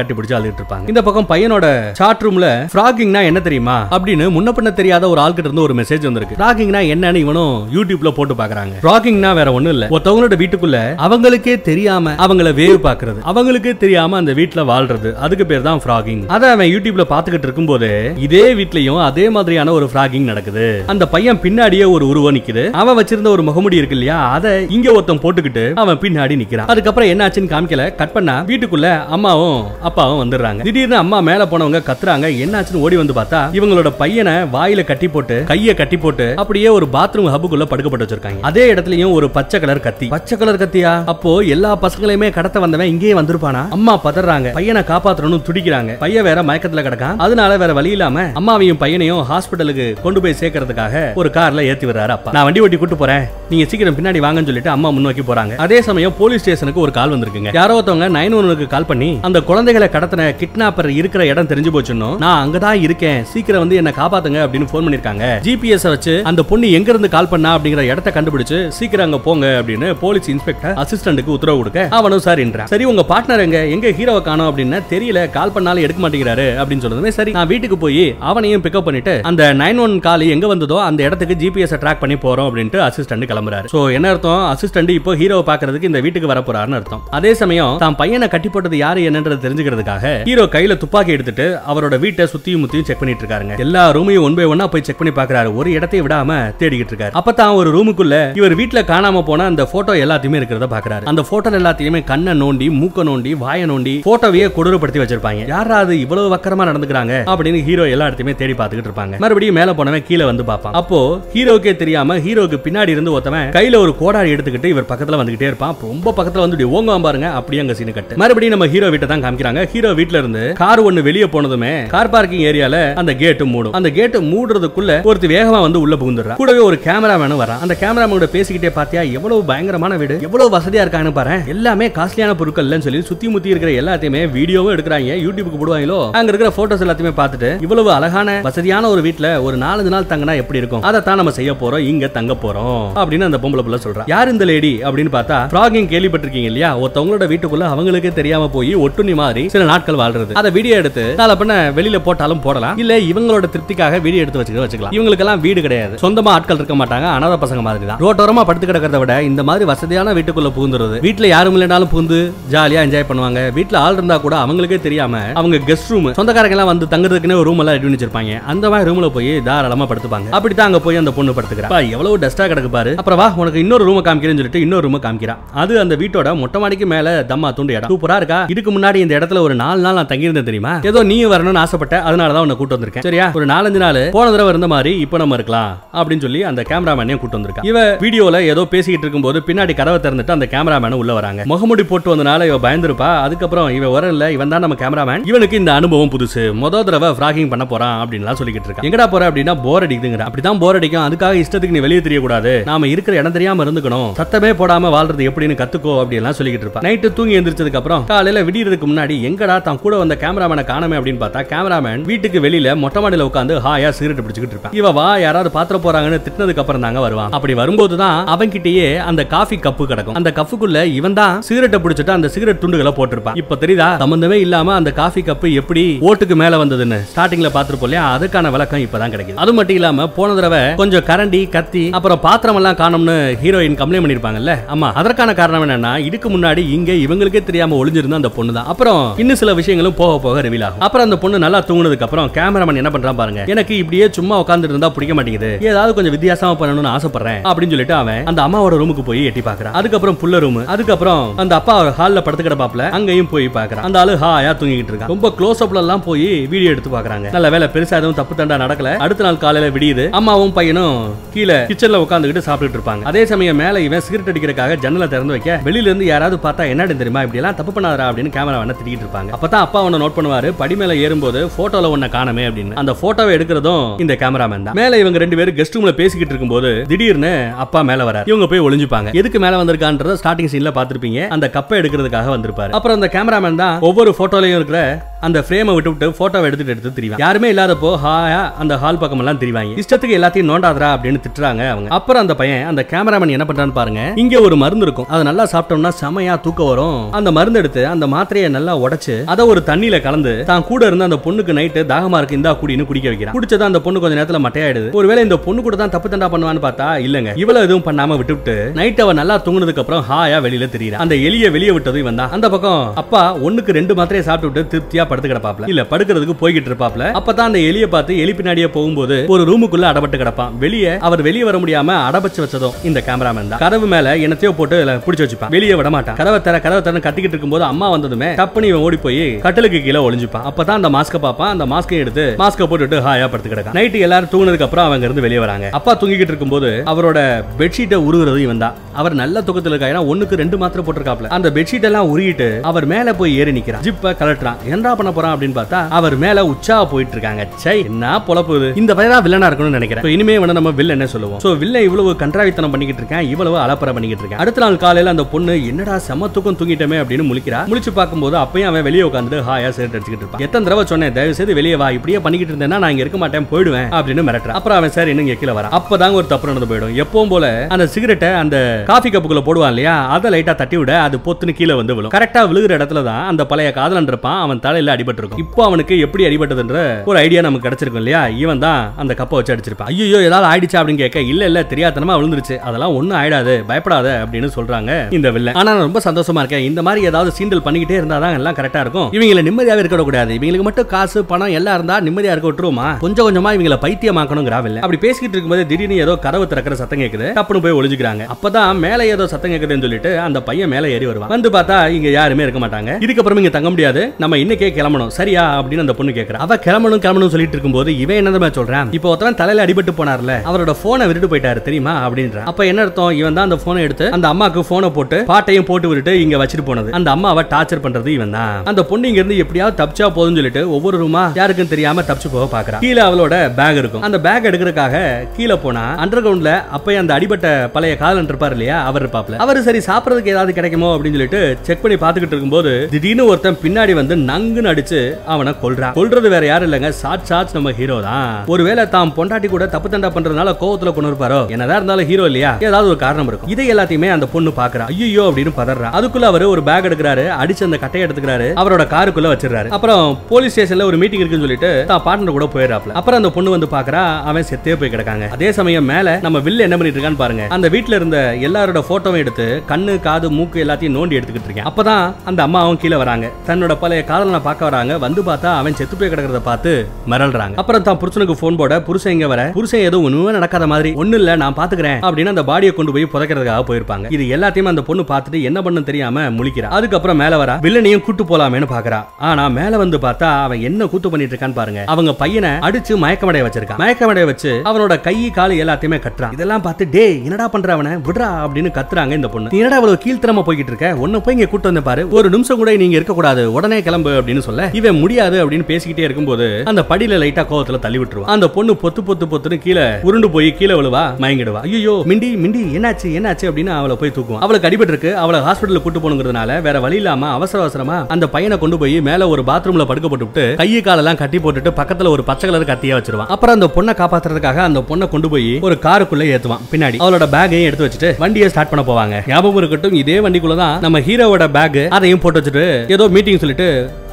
கட்டி பிடிச்சு அழுதுட்டு இருப்பாங்க. இந்த பக்கம் பையனோட சாட் ரூம்ல ஃபிராகிங்னா என்ன தெரியுமா? அப்படின்னு முன்ன பின்ன தெரியாத ஒரு ஆள்கிட்ட இருந்து ஒரு மெசேஜ் வந்திருக்கு. ஃப்ராகிங்னா என்னன்னு இவனும் யூடியூப்ல போட்டு பாக்குறாங்க. ஃப்ராகிங்னா வேற ஒண்ணும் இல்ல. ஒருத்தவங்களோட வீட்டுக்குள்ள அவங்களுக்கே தெரியாம அவங்கள வேவு பாக்குறது. அவங்களுக்கே தெரியாம அந்த வீட்டுல வாழ்றது. அதுக்கு பேர் தான் ஃப்ராகிங் அத அவன் யூடியூப்ல பாத்துக்கிட்டு இருக்கும்போது இதே வீட்லயும் அதே மாதிரியான ஒரு ஃப்ராகிங் நடக்குது. அந்த பையன் பின்னாடியே ஒரு உருவம் நிக்குது. அவன் வச்சிருந்த ஒரு முகமுடி இருக்கு இல்லையா? அதை இங்க ஒருத்தன் போட்டுக்கிட்டு அவன் பின்னாடி நிக்கிறான். அதுக்கப்புறம் என்னாச்சுன்னு காமிக்கல. கட் பண்ணா வீட்டுக்குள்ள அம்மாவும் அப்பாவும் வந்துடுறாங்க. திடீர்னு அம்மா மேல போனவங்க கத்துறாங்க. என்னாச்சுன்னு ஓடி வந்து பார்த்தா இவங்களோட பையனை வாயில கட்டி போட்டு கையை கட்டி போட்டு அப்படியே ஒரு பாத்ரூம் ஹப்புக்குள்ள படுக்கப்பட்டு வச்சிருக்காங்க. அதே இடத்துலயும் ஒரு பச்சை கலர் கத்தி. பச்சை கலர் கத்தியா? அப்போ எல்லா பசங்களையுமே கடத்த வந்தவன் இங்கேயே வந்திருப்பானா? அம்மா பதறாங்க. பையனை காப்பாத்தணும்னு துடிக்கிறாங்க. பையன் வேற மயக்கத்துல கிடக்கான். அதனால வேற வழி இல்லாம அம்மாவையும் பையனையும் ஹாஸ்பிட்டலுக்கு கொண்டு போய் சேர்க்கறதுக்காக ஒரு கார்ல ஏத்தி விடுறாரு அப்பா. நான் வண்டி ஓட்டி கூட்டு போறேன். நீங்க சீக்கிரம் பின்னாடி வாங்கன்னு சொல்லிட்டு அம்மா முன்னோக்கி போறாங்க. அதே சமயம் போலீஸ் ஸ்டேஷனுக்கு ஒரு கால் வந்திருக்குங்க. யாரோ ஒருத்தவங்க நைன் ஒனுக்கு கால் பண்ணி அந்த குழந்தைகளை கடத்தின கிட்னாப்பர் இருக்கிற இடம் தெரிஞ்சு போச்சுன்னு நான் அங்கதான் இருக்கேன். சீக்கிரம் வந்து என்ன காப்பாத்துங்க அப்படின்னு போன் பண்ணிருக்காங்க. ஜிபிஎஸ் வச்சு அந்த பொண்ணு எங்க இருந்து கால் பண்ணா? அப்படிங்கிற இடத்த கண்டுபிடிச்சு சீக்கிரம் அங்க போங்க அப்படின்னு போலீஸ் இன்ஸ்பெக்டர் அசிஸ்டன்ட்டுக்கு உத்தரவு கொடுக்க அவனும் சரின்றான் சரி உங்க பார்ட்னர் எங்க? எங்க ஹீரோவை காணோம்? அப்படின்னு தெரியல கால் பண்ணாலும் எடுக்க மாட்டேங்கிறாரு அப்படின்னு சொன்னதுமே சரி. நான் வீட்டுக்கு போய் அவனையும் பிக்கப் பண்ணிட்டு அந்த நைன் ஒன் கால் எங்க வந்ததோ அந்த இடத்துக்கு ஜிபிஎஸ் ட்ராக் பண்ணி போறோம் அப்படின்ட்டு அசிஸ்டன்ட் கிளம்புறாரு. சோ என்ன அர்த்தம்? அசிஸ்டன்ட் இப்போ ஹீரோவை பாக்குறதுக்கு இந்த வீட்டுக்கு வர போறாருன்னு அர்த்தம். அதே சமயம் தான் பையனை கட்டி போட்டது யாரு என்னன்றது தெரிஞ்சுக்கிறதுக்காக ஹீரோ கையில துப்பாக்கி எடுத்துட்டு அவரோட வீட்டை சுத்தியும் முத்தியும் செக் பண்ணிட்டு இருக்காங்க எல்லா ரூமையும் ஒன் பை ஒன்னா போய் செக் பண்ணி பாக்குறாரு. ஒரு இடத்தையும் விடாம தேடிக்கிட்டு இருக்காரு. அப்பதான் ஒரு ரூமுக்குள்ள இவர் வீட்டுல காணாம போன அந்த போட்டோ எல்லாத்தையுமே இருக்கிறத பாக்குறாரு. அந்த போட்டோ எல்லாத்தையுமே கண்ணை நோண்டி மூக்க நோண்டி வாய நோண்டி போட்டோவையே கொடூரப்படுத்தி வச்சிருப்பாங்க. யாரா அது இவ்வளவு வக்கரமா நடந்துக்கிறாங்க அப்படின்னு ஹீரோ எல்லா இடத்தையுமே தேடி பார்த்துக்கிட்டு இருப்பாங்க. மறுபடியும் மேல போனவன் கீழே வந்து பார்ப்பான். அப்போ ஹீரோக்கே தெரியாம ஹீரோக்கு பின்னாடி இருந்து ஒருத்தவன் கையில ஒரு கோடாரி எடுத்துக்கிட்டு இவர் பக்கத்துல வந்துகிட்டே இருப்பான். ரொம்ப பக்கத்துல வந்து இப்படி ஓங்குவான் பாருங்க. அப்படியே அங்க சீனு கட்டு மறுபடியும் நம்ம ஹீரோ வீட்டை தான் காமிக்கிறாங்க. ஹீரோ வீட்டுல இருந்து கார் ஒண்ணு வெளியே போனதுமே கார் பார்க்கிங் ஏரியால அந்த கேட்டு மூடும். அந்த கேட்டு மூடுறதுக்குள்ள ஒருத்தர் வேகமா வந்து உள்ள புகுந்துடுறா. கூடவே ஒரு கேமராமேனும் வரான் அந்த கேமராமேனோட பேசிக்கிட்டே பார்த்தியா எவ்வளவு பயங்கரமான வீடு எவ்வளவு வசதியா இருக்கான்னு பாரு. எல்லாமே காஸ்ட்லியான பொருட்கள்னு சொல்லி சுத்தி முத்தி இருக்கிற எல்லாத்தையுமே வீடியோவும் எடுக்கிறாங்க. யூடியூபுக்கு போடுவாங்களோ அங்க இருக்கிற போட்டோஸ் எல்லாத்தையுமே பார்த்துட்டு இவ்வளவு அழகான வசதியான ஒரு வீட்டுல ஒரு நாலஞ்சு நாள் தங்கினா எப்படி இருக்கும்? அதை தான் நம்ம செய்ய போறோம் இங்க தங்க போறோம் அப்படின்னு அந்த பொம்பளை புள்ள சொல்றா. யார் இந்த லேடி அப்படின்னு பார்த்தா ஃப்ராகிங் கேள்விப்பட்டிருக்கீங்க இல்லையா? ஒருத்தவங்களோட வீட்டுக்குள்ள அவங்களுக்கே தெரியாம போய் ஒட்டுண்ணி மாதிரி சில நாட்கள் வாழ்றது. அதை வீடியோ எடுத்து நாளை பண்ண வெளியில போட்டாலும் போடலாம். இல்ல இவங்களோட திருப்திக்காக வீடியோ எடுத்து வச்சுக்க வச்சுக்கலாம். இவங்களுக்கெல்லாம் வீடு கிடையாது. சொந்தமா ஆட்கள் இருக்க மாட்டாங்க அனாத பசங்க மாதிரி தான் ரோட்டோரமா படுத்து கிடக்கிறத விட இந்த மாதிரி வசதியான வீட்டுக்குள்ள புகுந்துறது. வீட்டுல யாரும் இல்லைனாலும் புகுந்து ஜாலியா என்ஜாய் பண்ணுவாங்க. வீட்டுல ஆள் இருந்தா கூட அவங்களுக்கே தெரியாம அவங்க கெஸ்ட் ரூம் சொந்தக்காரங்க எல்லாம் வந்து தங்குறதுக்குன்னு ஒரு ரூம் எல்லாம் ரெடி வச்சிருப்பாங்க அந்த மாதிரி ரூம்ல போய் தாராளமா படுத்துப்பாங்க. அப்படித்தான் அங்க போய் அந்த பொண்ணு படுத்துக்கிறா. எவ்வளவு டஸ்டா கிடக்கு பாரு. அப்புறம் வா உனக்கு இன்னொரு ரூம் காமிக்கிறேன்னு சொல்லிட்டு இன்னொரு ரூம் காமிக்கிறா. அது அந்த வீட்டோட மொட்டை மாடிக்கு மேல தம்மா தூண்டு இடம். சூப்பரா இருக்கா? இதுக்கு முன்னாடி இந்த இடத்துல ஒரு நாலு நாள் நான் தங்கியிருந்தேன் தெரியுமா? ஏதோ நீ வரணும்னு ஆசைப்பட்ட அதனால தான் உன்னை கூட்டு வந்திருக்கேன். சரியா? ஒரு நாலஞ்சு நாள் போன தடவை இருந்த மாதிரி இப்ப நம்ம இருக்கலாம் அப்படின்னு சொல்லி அந்த கேமராமேனையும் கூட்டு வந்திருக்கா இவ வீடியோல ஏதோ பேசிக்கிட்டு இருக்கும்போது பின்னாடி கதவை திறந்துட்டு அந்த கேமராமேன் உள்ள வராங்க. முகமுடி போட்டு வந்தனால இவ பயந்துருப்பா. அதுக்கப்புறம் இவ வரல இவன் தான் நம்ம கேமராமேன். இவனுக்கு இந்த அனுபவம் புதுசு. முத தடவை ஃப்ராகிங் பண்ண போறான் அப்படின்லாம் சொல்லிக்கிட்டு இருக்கா எங்கடா போற அப்படின்னா போர் அடிக்குதுங்கிற அப்படிதான் போர் அடிக்கும். அதுக்காக இஷ்டத்துக்கு நீ வெளியே தெரியக்கூடாது. நாம இருக்கிற இடம் தெரியாம இருந்துக்கணும். சத்தமே போடாம வாழ்றது எப்படின்னு கத்துக்கோ அப்படின்லாம் சொல்லிக்கிட்டு இருப்பா நைட்டு தூங்கி எந்திரிச்சதுக்கு அப்புறம் காலையில விடியறதுக்கு முன்னாடி எங்கடா தான் கூட வந்த கேமராமேனை காணமே அப்படின்னு பார்த்தா கேமராமேன் வீட்டுக்கு வெளியில மொட்டை மாடியில உட்காந்து ஹாயா சிகரெட் பிடிச்சிக்கிட்டு இருப்பான். இவ வா யாராவது பாத்திர போறாங்கன்னு திட்டினதுக்கு அப்புறம் தாங்க வருவான். அப்படி வரும்போது தான் அவன்கிட்டயே அந்த காஃபி கப்பு கிடக்கும். அந்த கப்புக்குள்ள இவன் தான் சிகரெட்டை பிடிச்சிட்டு அந்த சிகரெட் துண்டுகளை போட்டிருப்பான். இப்ப தெரியுதா? சம்பந்தமே இல்லாம அந்த காஃபி கப்பு எப்படி ஓட்டுக்கு மேல வந்ததுன்னு. ஸ்டார்டிங்ல பாத்துருப்போம் இல்லையா? அதுக்கான விளக்கம் இப்பதான் கிடைக்குது. அது மட்டும் இல்லாம போன தடவை கொஞ்சம் கரண்டி கத்தி அப்புறம் பாத்திரம் எல்லாம் காணும்னு ஹீரோயின் கம்ப்ளைண்ட் பண்ணிருப்பாங்கல்ல? ஆமா. அதற்கான காரணம் என்னன்னா இதுக்கு முன்னாடி இங்க இவங்களுக்கே தெரியாம ஒளிஞ்சிருந்த அந்த பொண்ணு தான் அப்புறம் இன்னும் சில விஷயங்களும் போக போக ரிவீல் ஆகும். அப்புறம் அந்த பொண்ணு நல்லா தூங்குனதுக்கு அப்புறம் கேமராமேன் என்ன பண்றான் பாருங்க. எனக்கு இப்படியே சும்மா உட்கார்ந்துட்டு இருந்தா பிடிக்க மாட்டேங்குது. ஏதாவது கொஞ்சம் வித்தியாசமா பண்ணணும்னு ஆசைப்படுறேன் அப்படின்னு சொல்லிட்டு அவன் அந்த அம்மாவோட ரூமுக்கு போய் எட்டி பாக்குறான் அதுக்கப்புறம் புள்ள ரூம் அதுக்கப்புறம் அந்த அப்பா ஹால்ல படுத்து கிடப்பாப்ல அங்கேயும் போய் பாக்குறான் அந்த ஆளு ஹாயா தூங்கிட்டு இருக்கான். ரொம்ப க்ளோஸ் அப்ல எல்லாம் போய் வீடியோ எடுத்து பாக்குறாங்க நல்ல வேலை பெருசா எதுவும் தப்பு தண்டா நடக்கல. அடுத்த நாள் காலையில விடியுது. அம்மாவும் பையனும் கீழே கிச்சன்ல உட்காந்துக்கிட்டு சாப்பிட்டுட்டு இருப்பாங்க. அதே சமயம் மேல இவன் சிகரெட் அடிக்கிறதுக்காக ஜன்னல திறந்து வைக்க வெளியில இருந்து யாராவது பார்த்தா என்னடி தெரியுமா இப்படி எல்லாம் தப்பு பண்ணாதரா அப்படின்னு கேமரா வேணா திட்டிட்டு இருப்பாங்க. அப்பதான் அப்பா ஒன்னு நோட் பண்ணுவாரு. படி மேல ஏறும்போது போட்டோல ஒன்ன காணமே அப்படின்னு. அந்த போட்டோவை எடுக்கிறதும் இந்த கேமராமேன் தான். மேல இவங்க இவங்க ரெண்டு பேரும் கெஸ்ட் ரூம்ல பேசிக்கிட்டு இருக்கும்போது திடீர்னு அப்பா மேல வராரு. இவங்க போய் ஒளிஞ்சுப்பாங்க. எதுக்கு மேல வந்திருக்கான்றத ஸ்டார்டிங் சீன்ல பாத்திருப்பீங்க அந்த கப்பை எடுக்கிறதுக்காக வந்திருப்பாரு. அப்புறம் அந்த கேமராமேன் தான் ஒவ்வொரு போட்டோலயும் இருக்கிற அந்த ஃப்ரேமை விட்டு விட்டு போட்டோவை எடுத்துட்டு எடுத்து திரிவாங்க யாருமே இல்லாதப்போ ஹாயா அந்த ஹால் பக்கம் எல்லாம் திரிவாங்க. இஷ்டத்துக்கு எல்லாத்தையும் நோண்டாதரா அப்படின்னு திட்டுறாங்க அவங்க. அப்புறம் அந்த பையன் அந்த கேமராமேன் என்ன பண்றான்னு பாருங்க. இங்க ஒரு மருந்து இருக்கும். அதை நல்லா சாப்பிட்டோம்னா செமையா தூக்கம் வரும். அந்த மருந்து எடுத்து அந்த மாத்திரையை நல்லா உடைச்சு அதை ஒரு தண்ணியில கலந்து தான் கூட இருந்த அந்த பொண்ணுக்கு நைட்டு தாகமா இருக்கு இந்தா குடின்னு குடிக்க வைக்கிறான். குடிச்சதா அந்த பொண்ணு கொஞ்ச நேரத்துல மட்டையாயிடுது. ஒருவேளை இந்த பொண்ணு கூட தான் தப்பு தண்டா பண்ணுவான்னு பார்த்தா இல்லங்க. இவ்வளவு எதுவும் பண்ணாம விட்டுவிட்டு நைட் அவ நல்லா தூங்குனதுக்கு அப்புறம் ஹாயா வெளியில தெரியுறா. அந்த எலிய வெளியே விட்டது இவன் தான் அந்த பக்கம் அப்பா ஒண்ணுக்கு ரெண்டு மாத்திரையை சாப்பிட்டு விட்டு திருப்தியா படுத்து கிடப்பாப்ல இல்ல படுக்கிறதுக்கு போய்கிட்டு இருப்பாப்ல அப்பதான் அந்த எலிய பார்த்து எலி பின்னாடியே போகும்போது ஒரு ரூமுக்குள்ள அடபட்டு கிடப்பான். வெளியே அவர் வெளியே வர முடியாம அடபச்சு வச்சதும் இந்த கேமராமேன் தான். கதவு மேல என்னத்தையோ போட்டு பிடிச்சு வச்சுப்பான். வெளியே விட மாட்டான். கதவை தர கதவை தர கத்திக்கிட்டு இருக்கும்போது அம்மா வந்ததுமே டப்புனு இவன் ஓடி போய் கட்டிலுக்கு கீழே ஒளிஞ்சுப்பான். அப்பதான் அந்த மாஸ்க பாப்பான் அந்த மாஸ்கை எடுத்து மாஸ்க போட்டுட்டு ஹாயா படுத்து கிடக்கான் நைட்டு எல்லாரும் தூங்குனதுக்கு அப்புறம் அவங்க இருந்து வெளியே வராங்க. அப்பா தூங்கிக்கிட்டு இருக்கும்போது அவரோட பெட்ஷீட்டை உருகுறது இவன் தான். அவர் நல்ல துக்கத்தில் இருக்கா ஏன்னா ஒண்ணுக்கு ரெண்டு மாத்திரை போட்டிருக்காப்ல. அந்த பெட்ஷீட் எல்லாம் உருகிட்டு அவர் மேல போய் ஏறி நிக்கிறான். ஜிப்ப கலட்டுறான் என்னடா பண்ண போறான் அப்படின்னு பார்த்தா அவர் மேல உச்சா போயிட்டு இருக்காங்க சை என்ன பொழப்பு இந்த வயதா வில்லனா இருக்கணும்னு நினைக்கிறேன். இனிமே வந்து நம்ம வில்ல என்ன சொல்லுவோம். சோ வில்ல இவ்வளவு கன்றாவித்தனம் பண்ணிக்கிட்டு இருக்கேன். இவ்வளவு அலப்பற பண்ணிக்கிட்டு இருக்கேன். அடுத்த நாள் காலையில அந்த பொண்ணு என்னடா செம தூக்கம் தூங்கிட்டமே அப்படின்னு முழிக்கிறா. முழிச்சு பார்க்கும்போது அப்பயும் அவன் வெளியே உட்காந்து ஹாயா சேர்த்து அடிச்சுக்கிட்டு இருப்பான். எத்தனை தடவை சொன்னேன் தயவு செய்து வெளியே வா இப்படியே பண்ணிக்கிட்டு இருந்தேன்னா நான் இங்க இருக்க மாட்டேன் போயிடுவேன் அப்படின்னு மிரட்டுறான். அப்புறம் அவன் சார் இன்னும் கீழே வரான். அப்பதாங்க ஒரு தப்பு நடந்து போயிடும். எப்பவும் போல அந்த சிகரெட்டை அந்த காஃபி கப்புக்குள்ள போடுவான் இல்லையா அதை லைட்டா தட்டி விட அது பொத்துன்னு கீழே வந்து விழும். கரெக்டா விழுகிற இடத்துல தான் அந்த பழைய காதலன் இருப்பான். அவன் தலையில அடிபட்டு இருக்கும் இப்போ அவனுக்கு எப்படி அடிபட்டதுன்ற ஒரு ஐடியா நமக்கு கிடைச்சிருக்கும் இல்லையா? இவன் தான் அந்த கப்பை வச்சு அடிச்சிருப்பான். ஐயோ ஏதாவது ஆயிடுச்சா அப்படின்னு கேட்க இல்ல இல்ல தெரியாதனமா விழுந்துருச்சு. அதெல்லாம் ஒண்ணும் ஆயிடாது. பயப்படாத அப்படின்னு சொல்றாங்க இந்த வில்லன். ஆனா நான் ரொம்ப சந்தோஷமா இருக்கேன். இந்த மாதிரி ஏதாவது சீண்டல் பண்ணிக்கிட்டே இருந்தா தான் எல்லாம் கரெக்டா இருக்கும். இவங்களை நிம்மதியாவே இருக்க கூடாது இவங்களுக்கு மட்டும் காசு பணம் எல்லாம் இருந்தா நிம்மதியா இருக்க விட்டுருமா கொஞ்சம் கொஞ்சமா இவங்களை பைத்தியமாக்கணும் கிராவில் அப்படி பேசிக்கிட்டு இருக்கும்போது திடீர்னு ஏதோ கதவு திறக்கிற சத்தம் கேக்குது. டப்புனு போய் ஒளிஞ்சுக்கிறாங்க. அப்பதான் மேல ஏதோ சத்தம் கேக்குதுன்னு சொல்லிட்டு அந்த பையன் மேல ஏறி வருவான். வந்து பார்த்தா இங்க யாருமே இருக்க மாட்டாங்க. இதுக்கப்புறம் இங்க தங்க முடியாது. நம்ம இன்னைக்கே கிளம்பணும். சரியா? அப்படின்னு அந்த பொண்ணு கேக்குறா. அவ கிளம்பணும் கிளம்பணும் சொல்லிட்டு இருக்கும்போது இவன் என்ன சொல்றான்? இப்போ ஒருத்தன் தலையில அடிபட்டு போனார்ல அவரோட போனை விட்டுட்டு போயிட்டாரு தெரியுமா? அப்படின்ற அப்ப என்ன அர்த்தம்? இவன் தான் அந்த போனை எடுத்து அந்த அம்மாக்கு போனை போட்டு பாட்டையும் போட்டு விட்டுட்டு இங்க வச்சுட்டு போனது. அந்த அம்மாவை டார்ச்சர் பண்றது இவன் தான். அந்த பொண்ணு இங்க இருந்து எப்படியாவது தப்பிச்சா போதும்னு சொல்லிட்டு ஒவ்வொரு ரூமா யாருக்கும் தெரியாம தப்பிச்சு போக பாக்குறா. கீழே அவளோட பேக் இருக்கும். அந்த பேக் எடுக்கிறதுக்காக கீழே போனா அண்டர் கிரவுண்ட்ல அப்பயே அந்த அடிபட்ட பழைய காதலன் இருப்பார் இல்லையா? அவர் இருப்பாப்ல அவர் சரி சாப்பிடறதுக்கு ஏதாவது கிடைக்குமோ அப்படின்னு சொல்லிட்டு செக் பண்ணி பாத்துக்கிட்டு இருக்கும்போது திடீர்னு ஒருத்தன் பின்னாடி வந்து நங்குன்னு அடிச்சு அவனை கொல்றான். கொல்றது வேற யாரும் இல்லைங்க. சாட் நம்ம ஹீரோ தான். ஒருவேளை தாம் பொண்டாட்டி கூட தப்பு தண்டா பண்றதுனால கோவத்துல கொண்டு இருப்பாரோ என்னதான் இருந்தாலும் ஹீரோ இல்லையா? ஏதாவது ஒரு காரணம் இருக்கும். இதை எல்லாத்தையுமே அந்த பொண்ணு பாக்குறா ஐயோ அப்படின்னு பதறான் அதுக்குள்ள அவரு ஒரு பேக் எடுக்கிறாரு. அடிச்சு அந்த கட்டையை எடுத்துக்கிறாரு. அவரோட காருக்குள்ள வச்சிருக்காரு அப்புறம் போலீஸ் ஸ்டேஷன்ல ஒரு மீட்டிங் இருக்குன்னு சொல்லிட்டு தான் பார்ட்னர் கூட போயிடறாப்ல அப்புறம் அந்த பொண்ணு வந்து பாக்குறா அவன் செத்தே போய் கிடக்காங்க. அதே சமயம் மேல நம்ம வில்ல என்ன பண்ணிட்டு இருக்கான்னு பாருங்க. அந்த வீட்ல இருந்த எல்லாரோட போட்டோவும் எடுத்து கண்ணு காது மூக்கு எல்லாத்தையும் நோண்டி எடுத்துக்கிட்டு இருக்கேன். அப்பதான் அந்த அம்மாவும் கீழே வராங்க. தன்னோட பழைய காதலனை பார்க்க வராங்க வந்து பார்த்தா அவன் செத்து போய் கிடக்கிறத பார்த்து மிரள்றாங்க. அப்புறம் தான் புருஷனுக்கு போன் போட புருஷன் இங்க வர? புருஷன் ஏதோ ஒண்ணுமே நடக்காத மாதிரி. ஒண்ணு இல்ல நான் பாத்துக்கிறேன் அப்படின்னு அந்த பாடியை கொண்டு போய் புதைக்கிறதுக்காக போயிருப்பாங்க. இது எல்லாத்தையும் அந்த பொண்ணு பார்த்துட்டு என்ன பண்ணு தெரியாம முழிக்கிறா. அதுக்கப்புறம் மேல வரா வில்லனையும் கூட்டு போலாமேனு பாக்குறா. ஆனா மேல வந்து பார்த்தா அவன் என்ன கூத்து பண்ணிட்டு இருக்கான்னு பாருங்க. அவங்க பையனை அடிச்சு மயக்கமடைய வச்சிருக்கான் மயக்கமடைய வச்சு அவனோட கை கால் எல்லாத்தையுமே கட்டுறான் இதெல்லாம் பார்த்து டே என்னடா பண்ற அவனை? விடுறா அப்படின்னு கத்துறாங்க இந்த பொண்ணு. என்னடா இவ்வளவு கீழ்த்தரமா போய்கிட்டு இருக்க? ஒன்னு போய் இங்க கூட்டு வந்து பாரு. ஒரு நிமிஷம் கூட நீங்க இருக்க கூடாது உடனே கிளம்பு அப்படின்னு சொல்ல இவன் முடியாது அப்படின்னு பேசிக்கிட்டே இருக்கும்போது அந்த படியில லைட்டா கோவத்துல தள்ளி விட்டுருவான் அந்த பொண்ணு பொத்து பொத்து பொத்துன்னு கீழே உருண்டு போய் கீழே விழுவா மயங்கிடுவா. ஐயோ மிண்டி மிண்டி என்னாச்சு என்னாச்சு அப்படின்னு அவளை போய் தூக்குவான். அவளுக்கு அடிபட்டு இருக்கு அவளை ஹாஸ்பிட்டல் கூட்டு போனுங்கிறதுனால வேற வழி இல்லாம அவசர அவசரமா அந்த பையனை கொண்டு போய் மேல ஒரு பாத்ரூம்ல படுக்க போட்டுவிட்டு கையை காலெல்லாம் கட்டி போட்டுட்டு பக்கத்துல ஒரு பச்சை கலர் கத்தியா வச்சிருவான். அப்புறம் அந்த பொண்ணை காப்பாத்துறதுக்காக அந்த பொண்ணை கொண்டு போய் ஒரு காருக்குள்ள ஏத்துவான். பின்னாடி அவளோட பேக்கையும் எடுத்து வச்சுட்டு வண்டியை ஸ்டார்ட் பண்ண போவாங்க. ஞாபகம் இருக்கட்டும் இதே வண்டிக்குள்ள தான் நம்ம ஹீரோவோட பேக் அதையும் போட்டு வச்சுட்டு ஏதோ மீட்டிங் சொல்லிட்டு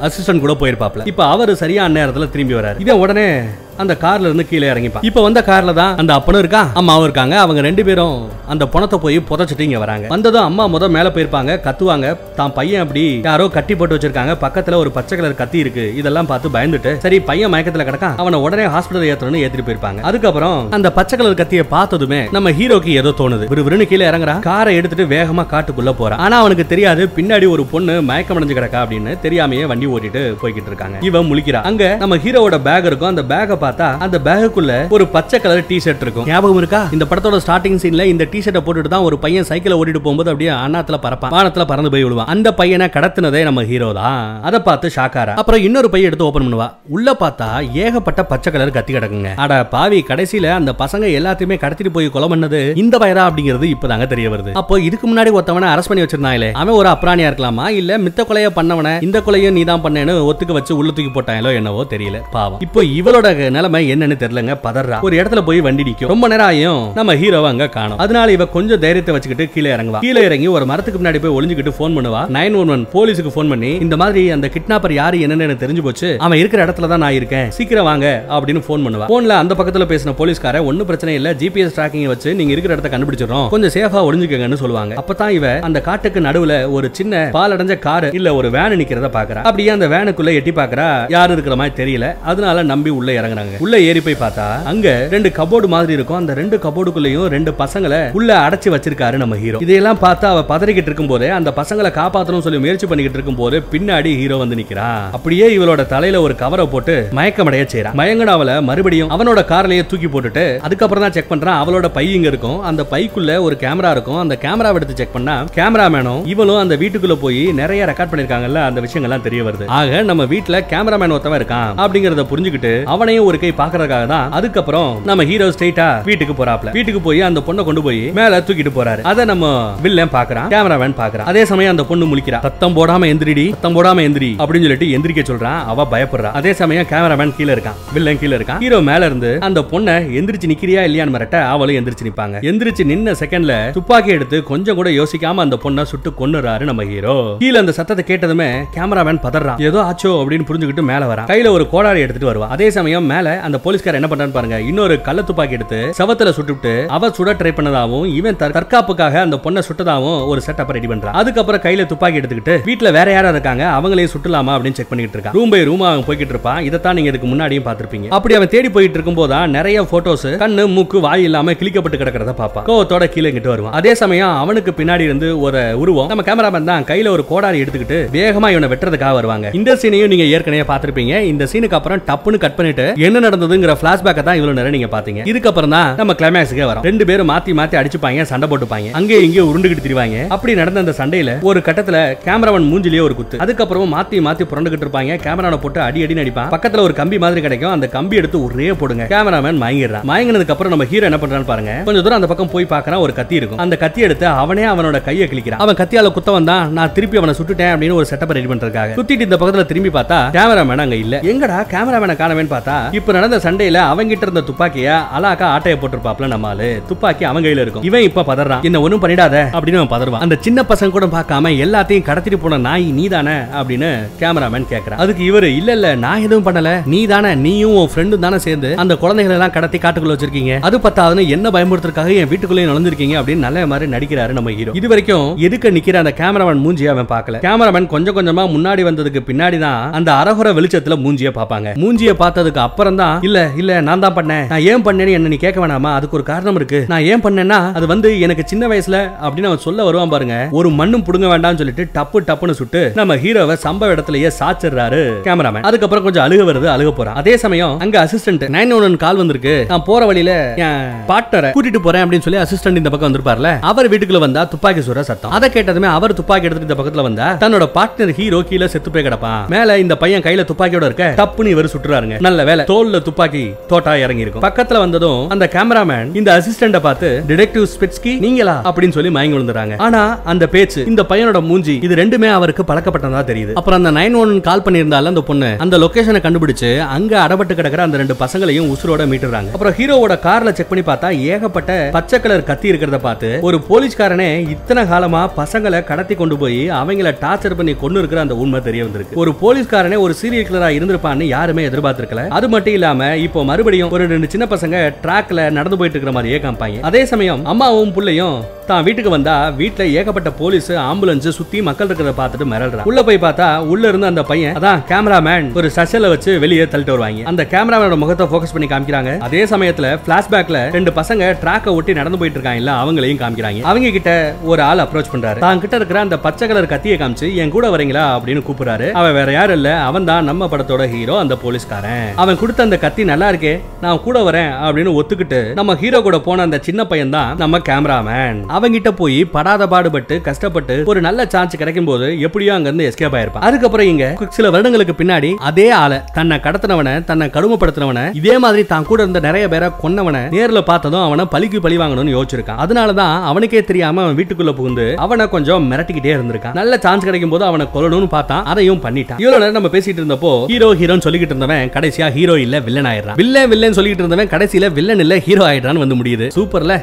அசிஸ்டன்ட் கூட போயிருப்பாப்ல. இப்ப அவரு சரியான நேரத்துல திரும்பி வராரு. இதை உடனே அந்த கார்ல இருந்து கீழே இறங்கிப்பான் இப்ப வந்த கார்ல தான் அந்த அப்பனும் இருக்கா? அம்மாவும் இருக்காங்க. அவங்க ரெண்டு பேரும் அந்த பணத்தை போய் புதைச்சிட்டு இங்க வராங்க. வந்ததும் அம்மா முத மேல போயிருப்பாங்க கத்துவாங்க. தான் பையன் அப்படி யாரோ கட்டி போட்டு வச்சிருக்காங்க. பக்கத்துல ஒரு பச்சை கலர் கத்தி இருக்கு. இதெல்லாம் பார்த்து பயந்துட்டு சரி பையன் மயக்கத்துல கிடக்கான். அவனை உடனே ஹாஸ்பிட்டல் ஏத்தணும்னு ஏத்திட்டு போயிருப்பாங்க. அதுக்கப்புறம் அந்த பச்சை கலர் கத்தியை பார்த்ததுமே நம்ம ஹீரோக்கு ஏதோ தோணுது. ஒரு விறுவிறுன்னு கீழே இறங்குறா. காரை எடுத்துட்டு வேகமா காட்டுக்குள்ள போறான் ஆனா அவனுக்கு தெரியாது பின்னாடி ஒரு பொண்ணு மயக்கம் அடைஞ்சு கிடக்கா அப்படின்னு தெரியாமையே வண்டி ஓட்டிட்டு போய்கிட்டு இருக்காங்க. இவன் முழிக்கிறா. அங்க நம்ம ஹீரோவோட பேக் இருக்கும். அந்த பேக்கை பார்த்தா அந்த பேகுக்குள்ள ஒரு பச்சை கலர் டி ஷர்ட் இருக்கும். ஞாபகம் இருக்கா? இந்த படத்தோட ஸ்டார்டிங் சீன்ல இந்த டி ஷர்ட்டை போட்டுட்டு தான் ஒரு பையன் சைக்கிளை ஓட்டிட்டு போகும்போது அப்படியே அண்ணாத்துல பறப்பான். வானத்துல பறந்து போய் விழுவான். அந்த பையனை கடத்தினதே நம்ம ஹீரோ தான். அதை பார்த்து ஷாக்காரா. அப்புறம் இன்னொரு பையன் எடுத்து ஓபன் பண்ணுவா. உள்ள பார்த்தா ஏகப்பட்ட பச்சை கலர் கத்தி கிடக்குங்க. அட பாவி கடைசியில அந்த பசங்க எல்லாத்தையுமே கடத்திட்டு போய் கொலை பண்ணது இந்த பையரா அப்படிங்கிறது இப்பதாங்க தெரிய வருது. அப்போ இதுக்கு முன்னாடி ஒருத்தவனை அரெஸ்ட் பண்ணி வச்சிருந்தாங்களே. அவன் ஒரு அப்ராணியா இருக்கலாமா? இல்ல மித்த கொலைய பண்ணவன இந்த கொலையும் நீ தான் பண்ணேன்னு ஒத்துக்க வச்சு உள்ள தூக்கி போட்டாங்களோ என்னவோ தெரியல. பாவம். இப்போ இவளோட நிலைமை என்னன்னு தெரியலங்க பதறா. ஒரு இடத்துல போய் வண்டி நிக்கும். ரொம்ப நேரம் ஆயும் நம்ம ஹீரோவை அங்க காணும். அதனால இவ கொஞ்சம் தைரியத்தை வச்சுக்கிட்டு கீழே இறங்குவா. கீழே இறங்கி ஒரு மரத்துக்கு முன்னாடி போய் ஒளிஞ்சுக்கிட்டு ஃபோன் பண்ணுவா. நைன் ஒன் ஒன் போலீஸுக்கு ஃபோன் பண்ணி இந்த மாதிரி அந்த கிட்னாப்பர் யாரு என்னன்னு எனக்கு தெரிஞ்சு போச்சு. அவன் இருக்கிற இடத்துல தான் நான் இருக்கேன். சீக்கிரம் வாங்க அப்படின்னு போன் பண்ணுவா. போன்ல அந்த பக்கத்துல பேசின போலீஸ்கார ஒன்னும் பிரச்சனை இல்ல. ஜிபிஎஸ் டிராக்கிங் வச்சு நீங்க இருக்கிற இடத்த கண்டுபிடிச்சிடும் கொஞ்சம் சேஃபா ஒளிஞ்சுக்கங்கன்னு சொல்லுவாங்க. அப்பதான் இவ அந்த காட்டுக்கு நடுவுல ஒரு சின்ன பாலடைஞ்ச கார் இல்ல ஒரு வேன் நிக்கிறத பாக்குறா. அப்படியே அந்த வேனுக்குள்ள எட்டி பாக்குறா. யாரு இருக்கிற மாதிரி தெரியல. அதனால நம்பி உள்ள இறங்குறாங்க. உள்ள ஏறி போய் பார்த்தா அங்க ரெண்டு கபோர்டு மாதிரி இருக்கும். அந்த ரெண்டு கபோர்டுக்குள்ளயும் ரெண்டு பசங்களை உள்ள அடைச்சு வச்சிருக்காரு நம்ம ஹீரோ இதையெல்லாம் பார்த்து அவ பதறிக்கிட்டு இருக்கும் போதே அந்த பசங்களை காப்பாத்தணும் சொல்லி முயற்சி பண்ணிக்கிட்டு இருக்கும் போது பின்னாடி ஹீரோ வந்து நிக்கிறா. அப்படியே இவளோட தலையில ஒரு கவரை போட்டு மயக்கமடைய செய்யறான் மயங்கன அவள மறுபடியும் அவனோட கார்லயே தூக்கி போட்டுட்டு அதுக்கப்புறம் தான் செக் பண்றான். அவளோட பை இங்க இருக்கும். அந்த பைக்குள்ள ஒரு கேமரா இருக்கும். அந்த கேமரா எடுத்து செக் பண்ணா கேமராமேனும் இவளும் அந்த வீட்டுக்குள்ள போய் நிறைய ரெக்கார்ட் பண்ணிருக்காங்கல்ல அந்த விஷயங்கள்லாம் தெரிய வருது. ஆக நம்ம வீட்டுல கேமராமேன் ஒருத்தவன் இருக்கான். அப்படிங்கறத புரிஞ்சுக்கிட்டு அவனையும் ஒரு கை பாக்குறதுக்காக தான் அதுக்கப்புறம் நம்ம ஹீரோ ஸ்ட்ரைட்டா வீட்டுக்கு போறாப்ல வீட்டுக்கு போய் அந்த பொண்ணை கொண்டு போய் மேல தூக்கிட்டு போறாரு. அதை நம்ம வில்லன் பாக்குறான் கேமராமேன் பாக்குறான். அதே சமயம் அந்த பொண்ணு முழிக்கிறா. சத்தம் போடாம எந்திரிடி சத்தம் போடாம எந்திரி அப்படின்னு சொல்லிட்டு எந்திரிக்க சொல்றான் அவ பயப்படுறா. அதே சமயம் கேமராமேன் கீழ இருக்கான் வில்லன் கீழ இருக்கான். ஹீரோ மேல இருந்து அந்த பொண்ணை எந்திரிச்சு நிக்கிறியா இல்லையான்னு மிரட்ட அவளும் எந்திரிச்சு நிப்பாங்க. எந்திரிச்சு நின்ன செகண்ட்ல துப்பாக்கி எடுத்து கொஞ்சம் கூட யோசிக்காம அந்த பொண்ணை சுட்டு கொன்னுறாரு நம்ம ஹீரோ கீழ அந்த சத்தத்தை கேட்டதுமே கேமராமேன் பதறான். ஏதோ ஆச்சோ அப்படின்னு புரிஞ்சுக்கிட்டு மேல வரான். கையில ஒரு கோடாரி எடுத்துட்டு வருவா அதே சமயம் மேல அந்த போலீஸ்கார் என்ன பண்றான்னு பாருங்க. இன்னொரு கள்ள துப்பாக்கி எடுத்து சவத்துல சுட்டுட்டு அவ சுட ட்ரை பண்ணதாவும் இவன் தற்காப்புக்காக அந்த பொண்ணை சுட்டதாவும் ஒரு செட்டப் ரெடி பண்றான். அதுக்கப்புறம் கையில துப்பாக்கி எடுத்துக்கிட்டு வீட்டுல வேற யாரா இருக்காங்க அவங்களையும் சுட்டலாமா அப்படின்னு செக் பண்ணிட்டு இருக்கான். ரூம் பை ரூம் அவன் போய்கிட்டு இருப்பான். இதைத்தான் நீங்க இதுக்கு முன்னாடியும் பார்த்திருப்பீங்க. அப்படி அவன் தேடி போயிட்டு இருக்கும் போதான் நிறைய போட்டோஸ் கண்ணு மூக்கு வாய் இல்லாம கிழிக்கப்பட்டு கிடக்கிறத பாப்பான் கோவத்தோட கீழே கிட்ட வருவான். அதே சமயம் அவனுக்கு பின்னாடி இருந்து ஒரு உருவம். நம்ம கேமராமேன் தான் கையில ஒரு கோடாரி எடுத்துக்கிட்டு வேகமா இவனை வெட்டுறதுக்காக வருவாங்க. இந்த சீனையும் நீங்க ஏற்கனவே பாத்திருப்பீங்க இந்த சீனுக்கு அப்புறம் டப்புன்னு கட் பண்ணிட்டு என்ன நடந்ததுங்கிற பிளாஷ்பேக்கை தான் இவ்வளவு நேரம் நீங்க பாத்தீங்க இதுக்கப்புறம் தான் நம்ம கிளைமேக்ஸுக்கே வரோம். ரெண்டு பேரும் மாத்தி மாத்தி அடிச்சுப்பாங்க சண்டை போட்டுப்பாங்க. அங்கே இங்கே உருண்டுகிட்டு திரிவாங்க. அப்படி நடந்த அந்த சண்டையில ஒரு கட்டத்துல கேமராவன் மூஞ்சிலேயே ஒரு குத்து. அதுக்கப்புறம் மாத்தி மாத்தி புரண்டுகிட்டு இருப்பாங்க. கேமராவை போட்டு அடி அடி நடிப்பான் பக்கத்துல ஒரு கம்பி மாதிரி கிடைக்கும். அந்த கம்பி எடுத்து ஒரே போடுங்க. கேமராமேன் மயங்கிடுறான். மயங்கினதுக்கு அப்புறம் நம்ம ஹீரோ என்ன பண்றான்னு பாருங்க. கொஞ்சம் தூரம் அந்த பக்கம் போய் பார்க்கறான். ஒரு கத்தி இருக்கும். அந்த கத்தி எடுத்து அவனே அவனோட கையை கிளிக்கிறான் அவன் கத்தியால குத்த வந்தான் நான் திருப்பி அவனை சுட்டுட்டேன் அப்படின்னு ஒரு செட்டப் ரெடி பண்றதுக்காக. சுத்திட்டு இந்த பக்கத்துல திரும்பி பார்த்தா கேமராமேன் அங்க இல்ல. எங்கடா கேமராமேனை காணவேன்னு பார்த்தா இப்ப நடந்த சண்டையில அவங்கிட்ட இருந்த துப்பாக்கிய அலாக்கா ஆட்டைய போட்டிருப்பாப்ல நம்ம ஆளு. துப்பாக்கி அவன் கையில இருக்கும். இவன் இப்ப பதறான். என்ன ஒன்னும் பண்ணிடாத? அப்படின்னு அவன் பதறுவான். அந்த சின்ன பசங்க கூட பார்க்காம எல்லாத்தையும் கடத்திட்டு போன நாய் நீதானே? அப்படின்னு கேமராமேன் கேக்குறான். அதுக்கு இவரு இல்ல இல்ல நான் எதுவும் பண்ணல. நீ தானே நீயும் உன் ஃப்ரெண்டும் தானே சேர்ந்து அந்த குழந்தைகளை எல்லாம் கடத்தி காட்டுக்குள்ள வச்சிருக்கீங்க. அது பத்தாதுன்னு என்ன பயமுறுத்துறதுக்காக என் வீட்டுக்குள்ளே நுழைஞ்சிருக்கீங்க? அப்படின்னு நல்ல மாதிரி நடிக்கிறாரு நம்ம ஹீரோ இது வரைக்கும் எதுக்க நிக்கிற அந்த கேமராமேன் மூஞ்சியை அவன் பார்க்கல? கேமராமேன் கொஞ்சம் கொஞ்சமா முன்னாடி வந்ததுக்கு பின்னாடி தான் அந்த அரகுர வெளிச்சத்துல மூஞ்சியை பார்ப்பாங்க. மூஞ்சியை பார்த்ததுக்கு அப்புறம் தான் இல்ல இல்ல நான் தான் பண்ணேன். நான் ஏன் பண்ணேன்னு என்ன நீ கேட்க வேணாமா? அதுக்கு ஒரு காரணம் இருக்கு. நான் ஏன் பண்ணேன்னா அது வந்து எனக்கு சின்ன வயசுல அப்படின்னு அவன் சொல்ல வருவான் பாருங்க. ஒரு மண்ணும் புடுங்க வேண்டாம்னு சொல்லிட்டு டப்பு டப்புன்னு சுட்டு நம்ம ஹீரோவை சம்பவ இடத்துலயே சாச்சிடுறாரு கேமராமேன். அதுக்கப்புறம் கொஞ்சம் அழுக வருது அழுக போறான். அதே சமயம் அங்க அசிஸ்டன்ட் நைன் ஒன் கால் வந்திருக்கு. நான் போற வழியில என் பார்ட்னரை கூட்டிட்டு போறேன் அப்படின்னு சொல்லி அசிஸ்டன்ட் இந்த பக்கம் வந்திருப்பார்ல அவர் வீட்டுக்குள்ள வந்தா துப்பாக்கி சுடுற சத்தம். அதை கேட்டதுமே அவர் துப்பாக்கி எடுத்துட்டு இந்த பக்கத்துல வந்தா தன்னோட பார்ட்னர் ஹீரோ கீழே செத்து போய் கிடப்பான். மேல இந்த பையன் கையில துப்பாக்கியோட இருக்க டப்புன்னு இவர் சுட்டுறாருங்க. நல்ல வேலை. தோல்ல துப்பாக்கி தோட்டா இறங்கி இருக்கும் பக்கத்துல வந்ததும் அந்த கேமராமேன் இந்த அசிஸ்டண்ட பார்த்து டிடெக்டிவ் ஸ்பிட்ஸ்கி நீங்களா? அப்படின்னு சொல்லி மயங்கி விழுந்துறாங்க ஆனா அந்த பேச்சு இந்த பையனோட மூஞ்சி இது ரெண்டுமே அவருக்கு பழக்கப்பட்டதா தெரியுது. அப்புறம் அந்த நைன் ஒன் கால் பண்ணியிருந்தால அந்த பொண்ணு அந்த லொகேஷனை கண்டுபிடிச்சு அங்க அடபட்டு கிடக்கிற அந்த ரெண்டு பசங்களையும் உசுரோட மீட்டுறாங்க. அப்புறம் ஹீரோவோட கார்ல செக் பண்ணி பார்த்தா ஏகப்பட்ட பச்சை கலர் கத்தி இருக்கிறத பார்த்து ஒரு போலீஸ்காரனே இத்தனை காலமா பசங்களை கடத்தி கொண்டு போய் அவங்கள டார்ச்சர் பண்ணி கொண்டு இருக்கிற அந்த உண்மை தெரிய வந்திருக்கு. ஒரு போலீஸ்காரனே ஒரு சீரியல் கிளரா இருந்திருப்பான்னு யாருமே எதிர்பார்த்திருக்கல. அது மட்டும் மட்டும் இல்லாம இப்போ மறுபடியும் ஒரு ரெண்டு சின்ன பசங்க ட்ராக்ல நடந்து போயிட்டு இருக்கிற மாதிரியே காமிப்பாங்க அதே சமயம் அம்மாவும் பிள்ளையும் தான் வீட்டுக்கு வந்தா வீட்டுல ஏகப்பட்ட போலீஸ் ஆம்புலன்ஸ் சுத்தி மக்கள் இருக்கிறத பார்த்துட்டு மிரள்றான் உள்ள போய் பார்த்தா உள்ள இருந்து அந்த பையன் அதான் கேமராமேன் ஒரு சஷல வச்சு வெளியே தள்ளிட்டு வருவாங்க. அந்த கேமராமேனோட முகத்தை போக்கஸ் பண்ணி காமிக்கிறாங்க. அதே சமயத்துல பிளாஷ்பேக்ல ரெண்டு பசங்க ட்ராக்க ஒட்டி நடந்து போயிட்டு இருக்காங்க அவங்களையும் காமிக்கிறாங்க. அவங்க கிட்ட ஒரு ஆள் அப்ரோச் பண்றாரு. தான் கிட்ட இருக்கிற அந்த பச்சை கலர் கத்தியை காமிச்சு என் கூட வரீங்களா? அப்படின்னு கூப்பிடுறாரு அவன் வேற யாரும் இல்ல அவன் தான் நம்ம படத்தோட ஹீரோ அந்த போலீஸ்காரன். அவன் கொடுத்த கொடுத்த அந்த கத்தி நல்லா இருக்கே நான் கூட வரேன் அப்படின்னு ஒத்துக்கிட்டு நம்ம ஹீரோ கூட போன அந்த சின்ன பையன் தான் நம்ம கேமராமேன். அவங்கிட்ட போய் படாத பாடுபட்டு கஷ்டப்பட்டு ஒரு நல்ல சான்ஸ் கிடைக்கும் போது எப்படியோ அங்க இருந்து எஸ்கேப் ஆயிருப்பான். அதுக்கப்புறம் இங்க சில வருடங்களுக்கு பின்னாடி அதே ஆளை தன்னை கடத்தினவன தன்னை கடுமைப்படுத்தினவன இதே மாதிரி தான் கூட இருந்த நிறைய பேரை கொன்னவன நேர்ல பார்த்ததும் அவனை பழிக்கு பழி வாங்கணும்னு யோசிச்சிருக்கான். அதனாலதான் அவனுக்கே தெரியாம அவன் வீட்டுக்குள்ள புகுந்து அவனை கொஞ்சம் மிரட்டிக்கிட்டே இருந்திருக்கான். நல்ல சான்ஸ் கிடைக்கும் போது அவனை கொல்லணும்னு பார்த்தான் அதையும் பண்ணிட்டான். இவ்வளவு நேரம் நம்ம பேசிட்டு இருந்தப்போ ஹீரோ ஹீரோன்னு சொல்லிக்கிட்டு இருந்தவன் கடைசியா ஹீரோ ஹீரோ இல்ல வில்லன் ஆயிடுறான். வில்லன் வில்லன் சொல்லிட்டு இருந்தவன் கடைசியில வில்லன் இல்ல ஹீரோ ஆயிடுறான்னு வந்து முடியுது. சூப்பர்ல